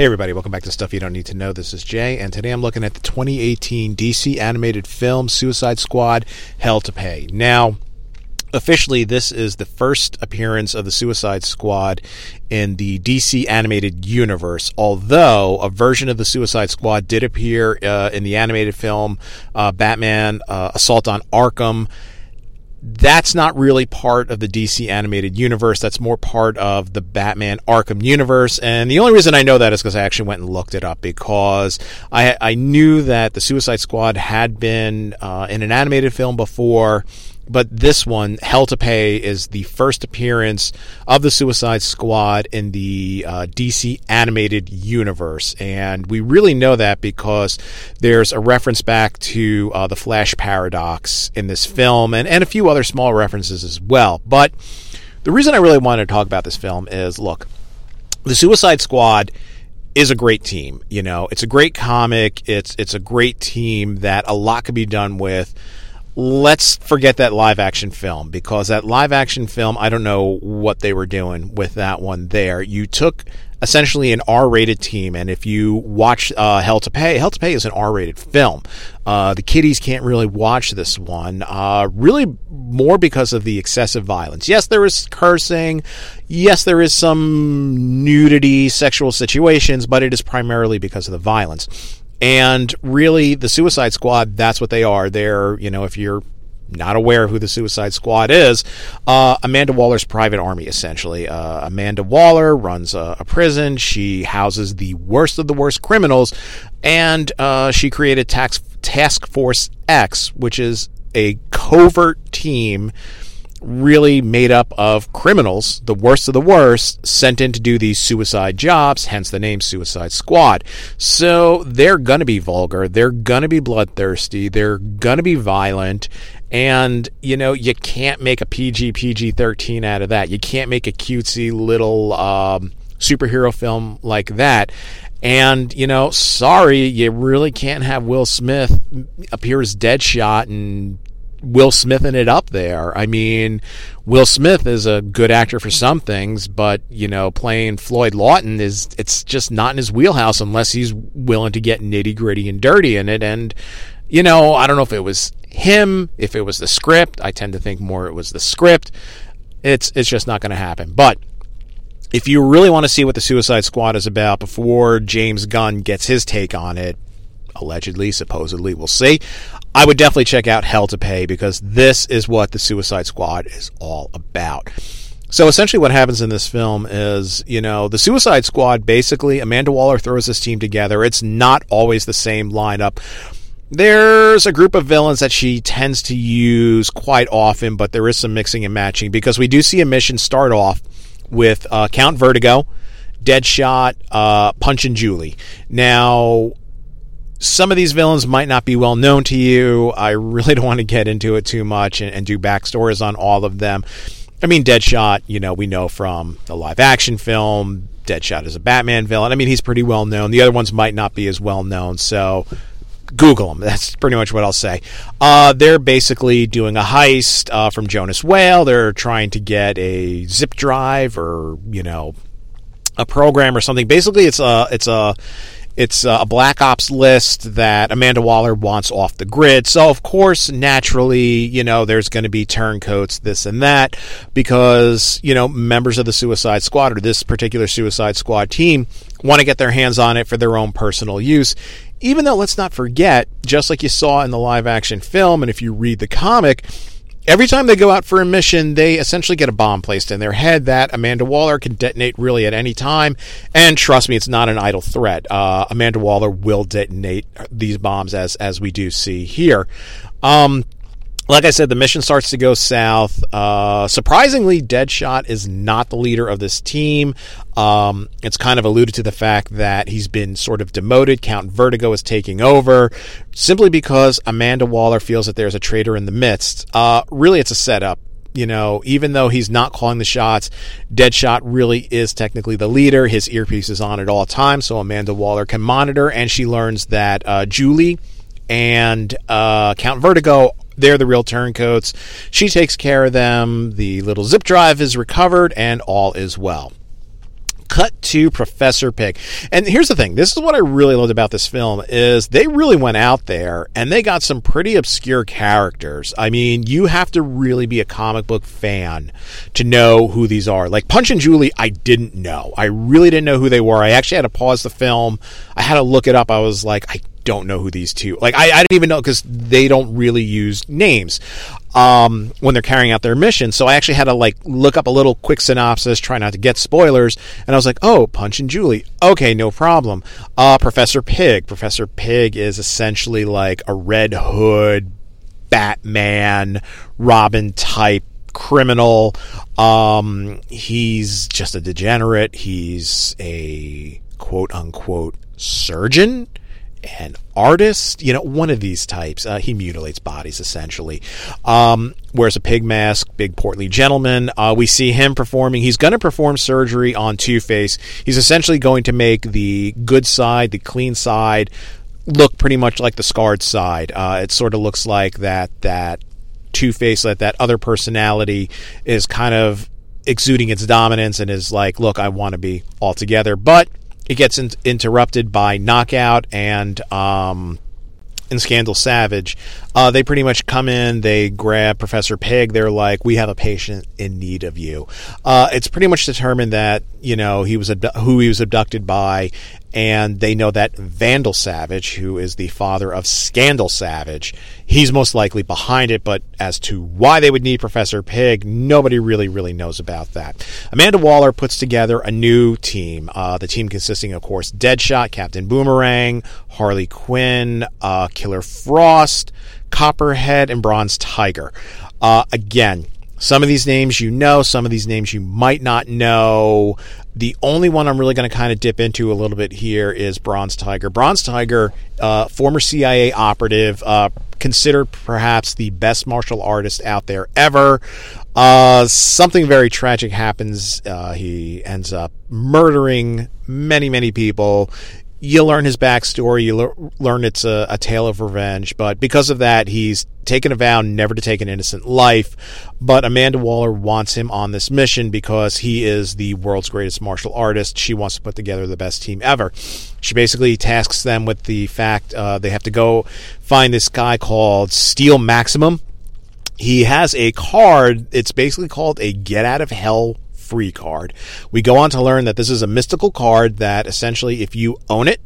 Hey, everybody, welcome back to Stuff You Don't Need to Know. This is Jay, and today I'm looking at the 2018 DC animated film Suicide Squad Hell to Pay. Now, officially, this is the first appearance of the Suicide Squad in the DC animated universe, although a version of the Suicide Squad did appear uh, in the animated film uh, Batman uh, Assault on Arkham that's not really part of the DC animated universe. That's more part of the Batman Arkham universe. And the only reason I know that is because I actually went and looked it up because I, I knew that the Suicide Squad had been uh, in an animated film before but this one, Hell to Pay, is the first appearance of the Suicide Squad in the uh, DC animated universe. And we really know that because there's a reference back to uh, the Flash paradox in this film and, and a few other small references as well. But the reason I really wanted to talk about this film is look, the Suicide Squad is a great team. You know, it's a great comic. It's it's a great team that a lot could be done with let's forget that live action film because that live action film, I don't know what they were doing with that one there. You took essentially an R rated team, and if you watch uh, Hell to Pay, Hell to Pay is an R rated film. Uh, the kiddies can't really watch this one, uh, really more because of the excessive violence. Yes, there is cursing. Yes, there is some nudity, sexual situations, but it is primarily because of the violence. And really, the Suicide Squad, that's what they are. They're, you know, if you're not aware who the Suicide Squad is, uh, Amanda Waller's private army, essentially. Uh, Amanda Waller runs a, a, prison. She houses the worst of the worst criminals, and uh, she created Tax, Task Force X, which is a covert team really made up of criminals, the worst of the worst, sent in to do these suicide jobs, hence the name Suicide Squad. So they're going to be vulgar, they're going to be bloodthirsty, they're going to be violent, and you know, you can't make a PG PG 13 out of that. You can't make a cutesy little um, superhero film like that. And, you know, sorry, you really can't have Will Smith appear as Deadshot and Will Smithing it up there. I mean, Will Smith is a good actor for some things, but you know, playing Floyd Lawton is it's just not in his wheelhouse unless he's willing to get nitty gritty and dirty in it. And you know, I don't know if it was him, if it was the script. I tend to think more it was the script. It's it's just not going to happen. But if you really want to see what the Suicide Squad is about before James Gunn gets his take on it, allegedly, supposedly, we'll see. I would definitely check out Hell to Pay because this is what the Suicide Squad is all about. So essentially, what happens in this film is, you know, the Suicide Squad basically, Amanda Waller throws this team together. It's not always the same lineup. There's a group of villains that she tends to use quite often, but there is some mixing and matching because we do see a mission start off with uh, Count Vertigo, Deadshot, uh, Punch and Jewelee. Now, some of these villains might not be well known to you. I really don't want to get into it too much and, and, do backstories on all of them. I mean, Deadshot, you know, we know from the live action film. Deadshot is a Batman villain. I mean, he's pretty well known. The other ones might not be as well known. So Google them. That's pretty much what I'll say. Uh, they're basically doing a heist uh, from Jonas Whale. They're trying to get a zip drive or, you know, a program or something. Basically, it's a, it's a, it's uh, a Black Ops list that Amanda Waller wants off the grid. So, of course, naturally, you know, there's going to be turncoats, this and that, because, you know, members of the Suicide Squad or this particular Suicide Squad team want to get their hands on it for their own personal use. Even though, let's not forget, just like you saw in the live action film, and if you read the comic, Every time they go out for a mission, they essentially get a bomb placed in their head that Amanda Waller can detonate really at any time. And trust me, it's not an idle threat. Uh, Amanda Waller will detonate these bombs as as we do see here. Um, like I said, the mission starts to go south. Uh, surprisingly, Deadshot is not the leader of this team. Um, it's kind of alluded to the fact that he's been sort of demoted. Count Vertigo is taking over simply because Amanda Waller feels that there's a traitor in the midst. Uh, really, it's a setup. You know, even though he's not calling the shots, Deadshot really is technically the leader. His earpiece is on at all times, so Amanda Waller can monitor, and she learns that uh, Jewelee and uh, Count Vertigo they're the real turncoats. She takes care of them. The little zip drive is recovered, and all is well. cut to Professor Pig. And here's the thing, this is what I really loved about this film is they really went out there and they got some pretty obscure characters. I mean, you have to really be a comic book fan to know who these are. Like Punch and Jewelee, I didn't know. I really didn't know who they were. I actually had to pause the film. I had to look it up. I was like, I don't know who these two like I, I didn't even know because they don't really use names um, when they're carrying out their mission. So I actually had to like look up a little quick synopsis try not to get spoilers and I was like oh Punch and Jewelee. Okay no problem. Uh, Professor Pig. Professor Pig is essentially like a Red Hood Batman Robin type criminal. Um, he's just a degenerate. He's a quote unquote surgeon an artist, you know, one of these types. Uh, he mutilates bodies essentially. Um, wears a pig mask, big portly gentleman. Uh, we see him performing. He's going to perform surgery on Two Face. He's essentially going to make the good side, the clean side, look pretty much like the scarred side. Uh, it sort of looks like that that Two Face, that that other personality is kind of exuding its dominance and is like, look, I want to be all together, but it gets in- interrupted by Knockout and um, and Scandal Savage. Uh, they pretty much come in, they grab Professor Pig. They're like, "We have a patient in need of you." Uh, it's pretty much determined that you know he was who he was abducted by, and they know that Vandal Savage, who is the father of Scandal Savage, he's most likely behind it. But as to why they would need Professor Pig, nobody really, really knows about that. Amanda Waller puts together a new team. Uh, the team consisting, of course, Deadshot, Captain Boomerang, Harley Quinn, uh, Killer Frost, Copperhead, and Bronze Tiger. Uh, again, some of these names you know, some of these names you might not know. The only one I'm really going to kind of dip into a little bit here is Bronze Tiger. Bronze Tiger, uh, former CIA operative, uh, considered perhaps the best martial artist out there ever. Uh, something very tragic happens. Uh, he ends up murdering many, many people you learn his backstory. You le- learn it's a, a, tale of revenge. But because of that, he's taken a vow never to take an innocent life. But Amanda Waller wants him on this mission because he is the world's greatest martial artist. She wants to put together the best team ever. She basically tasks them with the fact uh, they have to go find this guy called Steel Maxum. He has a card. It's basically called a Get Out of Hell free card. We go on to learn that this is a mystical card that essentially, if you own it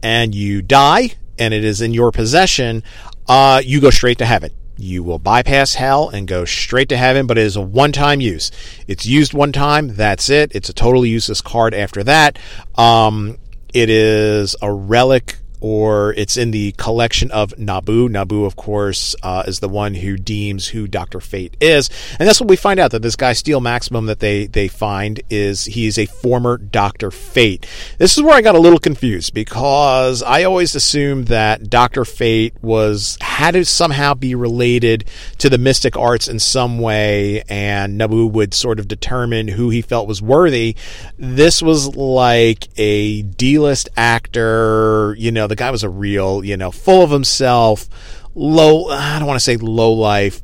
and you die and it is in your possession, uh, you go straight to heaven. You will bypass hell and go straight to heaven, but it is a one time use. It's used one time, that's it. It's a totally useless card after that. Um, it is a relic or it's in the collection of Nabu. Nabu, of course, uh, is the one who deems who Doctor Fate is, and that's what we find out that this guy Steel Maxum that they they find is he is a former Doctor Fate. This is where I got a little confused because I always assumed that Doctor Fate was had to somehow be related to the mystic arts in some way, and Nabu would sort of determine who he felt was worthy. This was like a D-list actor, you know the guy was a real, you know, full of himself, low. I don't want to say low life.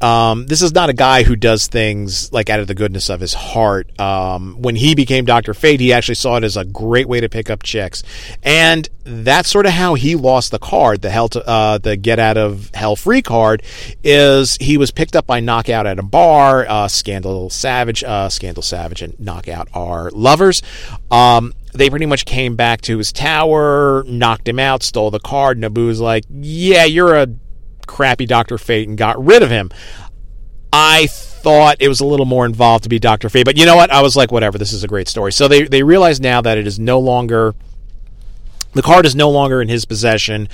Um, this is not a guy who does things like out of the goodness of his heart. Um, when he became Doctor Fate, he actually saw it as a great way to pick up chicks, and that's sort of how he lost the card. The hell, to, uh, the get out of hell free card is he was picked up by Knockout at a bar. Uh, Scandal Savage, uh, Scandal Savage, and Knockout are lovers. Um, they pretty much came back to his tower, knocked him out, stole the card. Nabu's like, yeah, you're a crappy Dr. Fate, and got rid of him. I thought it was a little more involved to be Dr. Fate, but you know what? I was like, whatever, this is a great story. So they, they realize now that it is no longer, the card is no longer in his possession.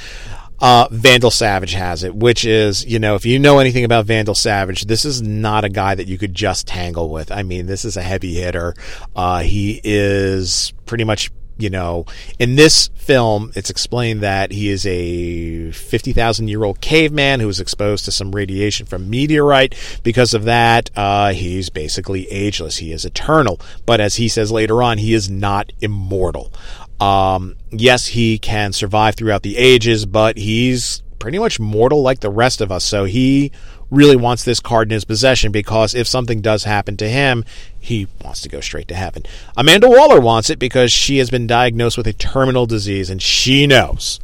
Uh, Vandal Savage has it, which is, you know, if you know anything about Vandal Savage, this is not a guy that you could just tangle with. I mean, this is a heavy hitter. Uh, he is pretty much you know, in this film, it's explained that he is a 50,000 year old caveman who was exposed to some radiation from meteorite. Because of that, uh, he's basically ageless. He is eternal. But as he says later on, he is not immortal. Um, yes, he can survive throughout the ages, but he's pretty much mortal like the rest of us. So he really wants this card in his possession because if something does happen to him, he wants to go straight to heaven. Amanda Waller wants it because she has been diagnosed with a terminal disease and she knows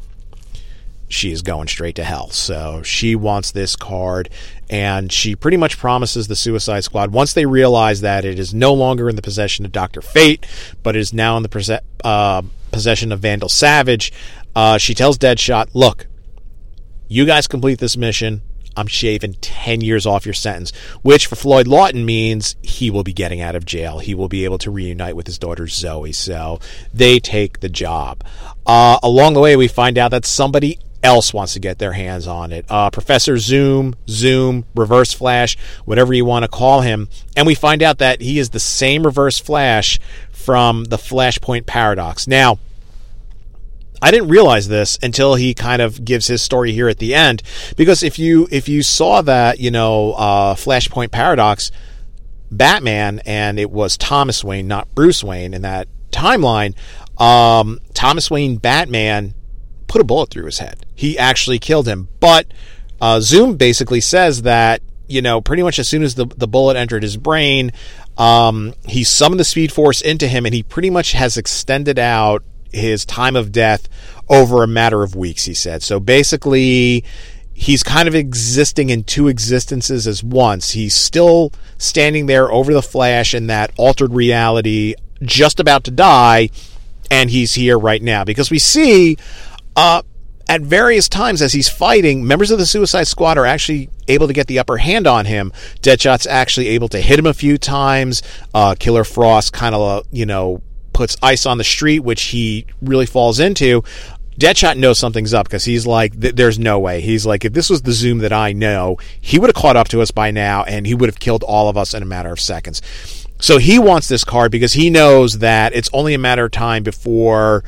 she is going straight to hell. So she wants this card, and she pretty much promises the Suicide Squad once they realize that it is no longer in the possession of Doctor Fate, but is now in the uh, possession of Vandal Savage. Uh, she tells Deadshot, "Look, you guys complete this mission. I'm shaving 10 years off your sentence, which for Floyd Lawton means he will be getting out of jail. He will be able to reunite with his daughter Zoe. So they take the job. Uh, along the way, we find out that somebody else wants to get their hands on it. Uh, Professor Zoom, Zoom, Reverse Flash, whatever you want to call him. And we find out that he is the same Reverse Flash from the Flashpoint Paradox. Now, I didn't realize this until he kind of gives his story here at the end. Because if you if you saw that, you know, uh, Flashpoint Paradox, Batman, and it was Thomas Wayne, not Bruce Wayne, in that timeline. Um, Thomas Wayne Batman put a bullet through his head. He actually killed him. But uh, Zoom basically says that, you know, pretty much as soon as the, the bullet entered his brain, um, he summoned the Speed Force into him and he pretty much has extended out his time of death over a matter of weeks, he said. So basically, he's kind of existing in two existences as once. He's still standing there over the Flash in that altered reality, just about to die, and he's here right now. Because we see uh, at various times as he's fighting, members of the Suicide Squad are actually able to get the upper hand on him. Deadshot's actually able to hit him a few times. Uh, Killer Frost kind of, you know, puts ice on the street, which he really falls into. Deadshot knows something's up because he's like, there's no way. He's like, if this was the Zoom that I know, he would have caught up to us by now and he would have killed all of us in a matter of seconds. So he wants this card because he knows that it's only a matter of time before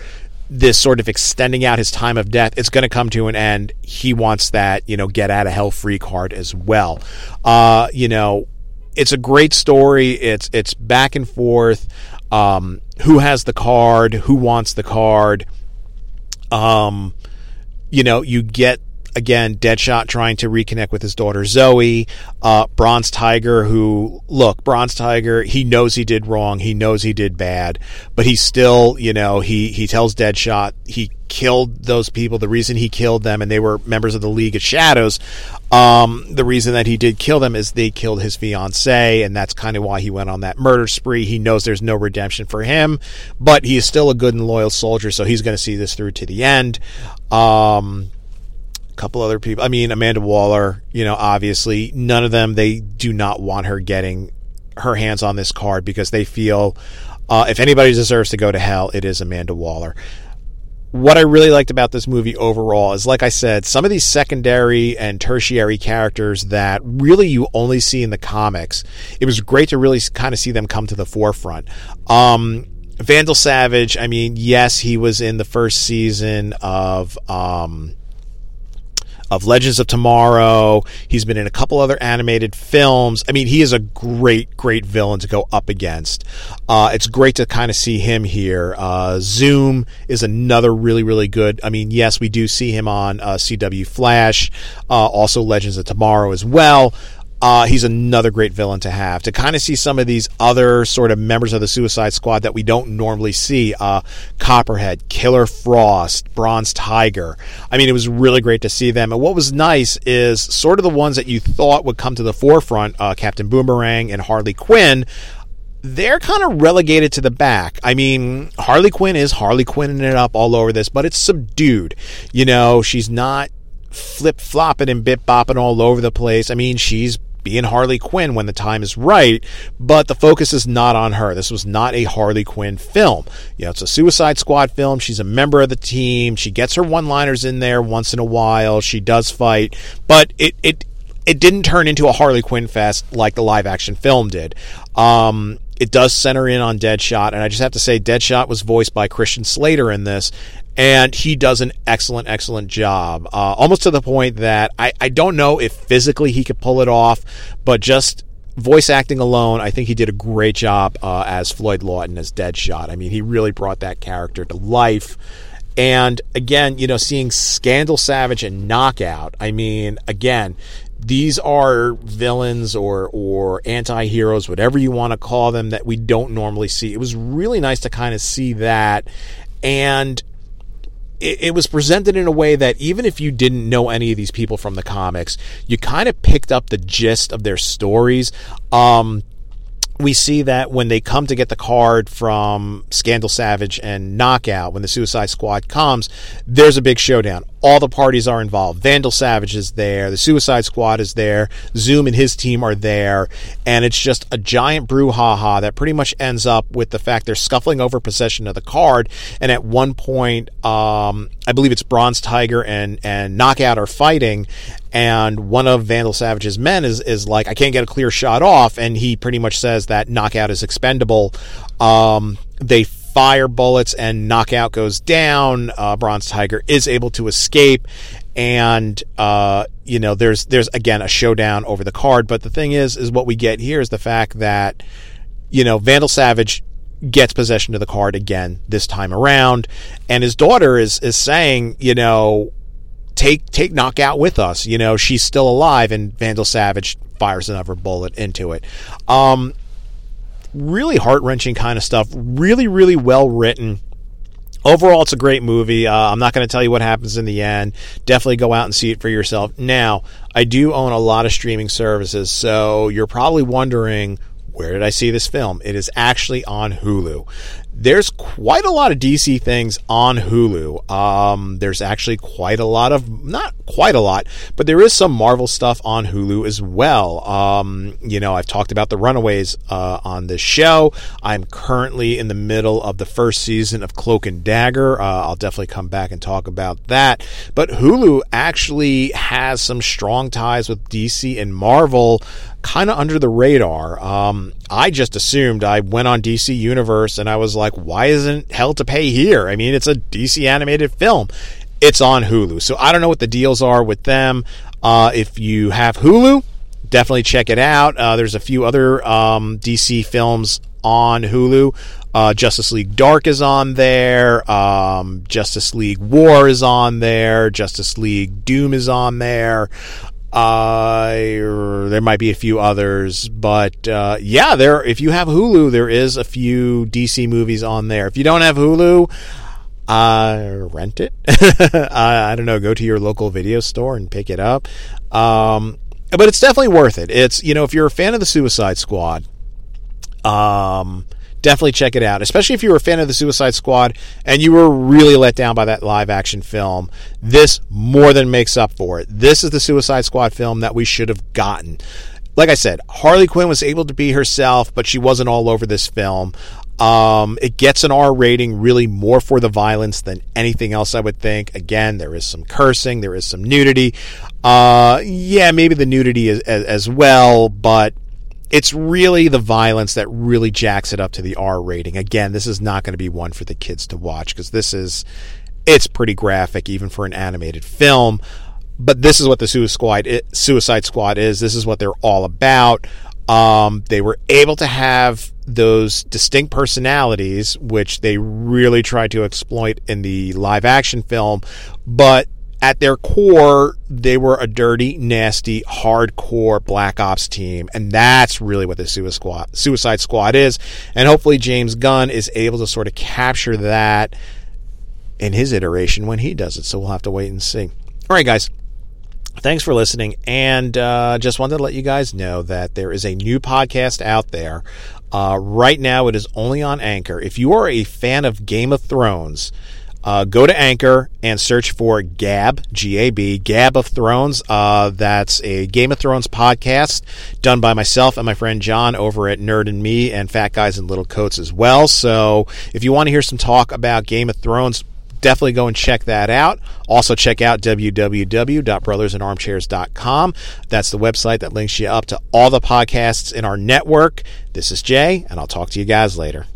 this sort of extending out his time of death, it's going to come to an end. He wants that, you know, get out of hell free card as well. Uh, you know, it's a great story. It's it's back and forth. Um, who has the card? Who wants the card? Um, you know, you get again, Deadshot trying to reconnect with his daughter Zoe. Uh, Bronze Tiger, who look, Bronze Tiger, he knows he did wrong, he knows he did bad, but he still, you know, he he tells Deadshot he killed those people. The reason he killed them, and they were members of the League of Shadows. Um, the reason that he did kill them is they killed his fiancee, and that's kind of why he went on that murder spree. He knows there's no redemption for him, but he is still a good and loyal soldier, so he's going to see this through to the end. Um, couple other people. I mean, Amanda Waller, you know, obviously, none of them, they do not want her getting her hands on this card because they feel uh, if anybody deserves to go to hell, it is Amanda Waller. What I really liked about this movie overall is, like I said, some of these secondary and tertiary characters that really you only see in the comics. It was great to really kind of see them come to the forefront. Um, Vandal Savage, I mean, yes, he was in the first season of um, of Legends of Tomorrow. He's been in a couple other animated films. I mean, he is a great, great villain to go up against. Uh, it's great to kind of see him here. Uh, Zoom is another really, really good. I mean, yes, we do see him on uh, CW Flash, uh, also Legends of Tomorrow as well. Uh, he's another great villain to have. To kind of see some of these other sort of members of the Suicide Squad that we don't normally see uh, Copperhead, Killer Frost, Bronze Tiger. I mean, it was really great to see them. And what was nice is sort of the ones that you thought would come to the forefront uh, Captain Boomerang and Harley Quinn they're kind of relegated to the back. I mean, Harley Quinn is Harley Quinning it up all over this, but it's subdued. You know, she's not flip flopping and bit bopping all over the place. I mean, she's being Harley Quinn when the time is right, but the focus is not on her. This was not a Harley Quinn film. You know, it's a Suicide Squad film. She's a member of the team. She gets her one-liners in there once in a while. She does fight, but it it it didn't turn into a Harley Quinn fest like the live action film did. Um, it does center in on Deadshot, and I just have to say, Deadshot was voiced by Christian Slater in this, and he does an excellent, excellent job. Uh, almost to the point that I, I don't know if physically he could pull it off, but just voice acting alone, I think he did a great job uh, as Floyd Lawton as Deadshot. I mean, he really brought that character to life. And again, you know, seeing Scandal Savage and Knockout, I mean, again, these are villains or or anti-heroes whatever you want to call them that we don't normally see it was really nice to kind of see that and it, it was presented in a way that even if you didn't know any of these people from the comics you kind of picked up the gist of their stories um, we see that when they come to get the card from Scandal Savage and Knockout, when the Suicide Squad comes, there's a big showdown. All the parties are involved. Vandal Savage is there. The Suicide Squad is there. Zoom and his team are there. And it's just a giant brouhaha that pretty much ends up with the fact they're scuffling over possession of the card. And at one point, um, I believe it's Bronze Tiger and, and Knockout are fighting and one of Vandal Savage's men is is like, I can't get a clear shot off, and he pretty much says that knockout is expendable. Um, they fire bullets, and knockout goes down. Uh, Bronze Tiger is able to escape, and uh, you know, there's there's again a showdown over the card. But the thing is, is what we get here is the fact that you know Vandal Savage gets possession of the card again this time around, and his daughter is is saying, you know take take knockout with us. You know, she's still alive, and Vandal Savage fires another bullet into it. Um, really heart wrenching kind of stuff. Really, really well written. Overall, it's a great movie. Uh, I'm not going to tell you what happens in the end. Definitely go out and see it for yourself. Now, I do own a lot of streaming services, so you're probably wondering where did I see this film? It is actually on Hulu there's quite a lot of DC things on Hulu. Um, there's actually quite a lot of, not quite a lot, but there is some Marvel stuff on Hulu as well. Um, you know, I've talked about the Runaways uh, on this show. I'm currently in the middle of the first season of Cloak and Dagger. Uh, I'll definitely come back and talk about that. But Hulu actually has some strong ties with DC and Marvel kind of under the radar. Um, I just assumed I went on DC Universe and I was like, why isn't Hell to Pay here? I mean, it's a DC animated film. It's on Hulu. So I don't know what the deals are with them. Uh, if you have Hulu, definitely check it out. Uh, there's a few other um, DC films on Hulu. Uh, Justice League Dark is on there. Um, Justice League War is on there. Justice League Doom is on there. Uh, there might be a few others, but uh, yeah, there. If you have Hulu, there is a few DC movies on there. If you don't have Hulu, uh, rent it. I, I don't know. Go to your local video store and pick it up. Um, but it's definitely worth it. It's you know if you're a fan of the Suicide Squad, um, definitely check it out. Especially if you were a fan of the Suicide Squad and you were really let down by that live action film. This more than makes up for it. This is the Suicide Squad film that we should have gotten. Like I said, Harley Quinn was able to be herself, but she wasn't all over this film. Um, it gets an R rating, really more for the violence than anything else, I would think. Again, there is some cursing, there is some nudity. Uh, yeah, maybe the nudity as, as well, but it's really the violence that really jacks it up to the R rating. Again, this is not going to be one for the kids to watch because this is it's pretty graphic even for an animated film. But this is what the Suicide Squad, Suicide Squad is. This is what they're all about. Um, they were able to have those distinct personalities, which they really tried to exploit in the live action film, but at their core, they were a dirty, nasty, hardcore Black Ops team. And that's really what the Suicide Squad is. And hopefully James Gunn is able to sort of capture that in his iteration when he does it. So we'll have to wait and see. All right, guys. Thanks for listening. And uh, just wanted to let you guys know that there is a new podcast out there. Uh, right now, it is only on Anchor. If you are a fan of Game of Thrones, uh, go to Anchor and search for Gab, G A B, Gab of Thrones. Uh, that's a Game of Thrones podcast done by myself and my friend John over at Nerd and Me and Fat Guys in Little Coats as well. So if you want to hear some talk about Game of Thrones, definitely go and check that out. Also, check out www.brothersandarmchairs.com. That's the website that links you up to all the podcasts in our network. This is Jay, and I'll talk to you guys later.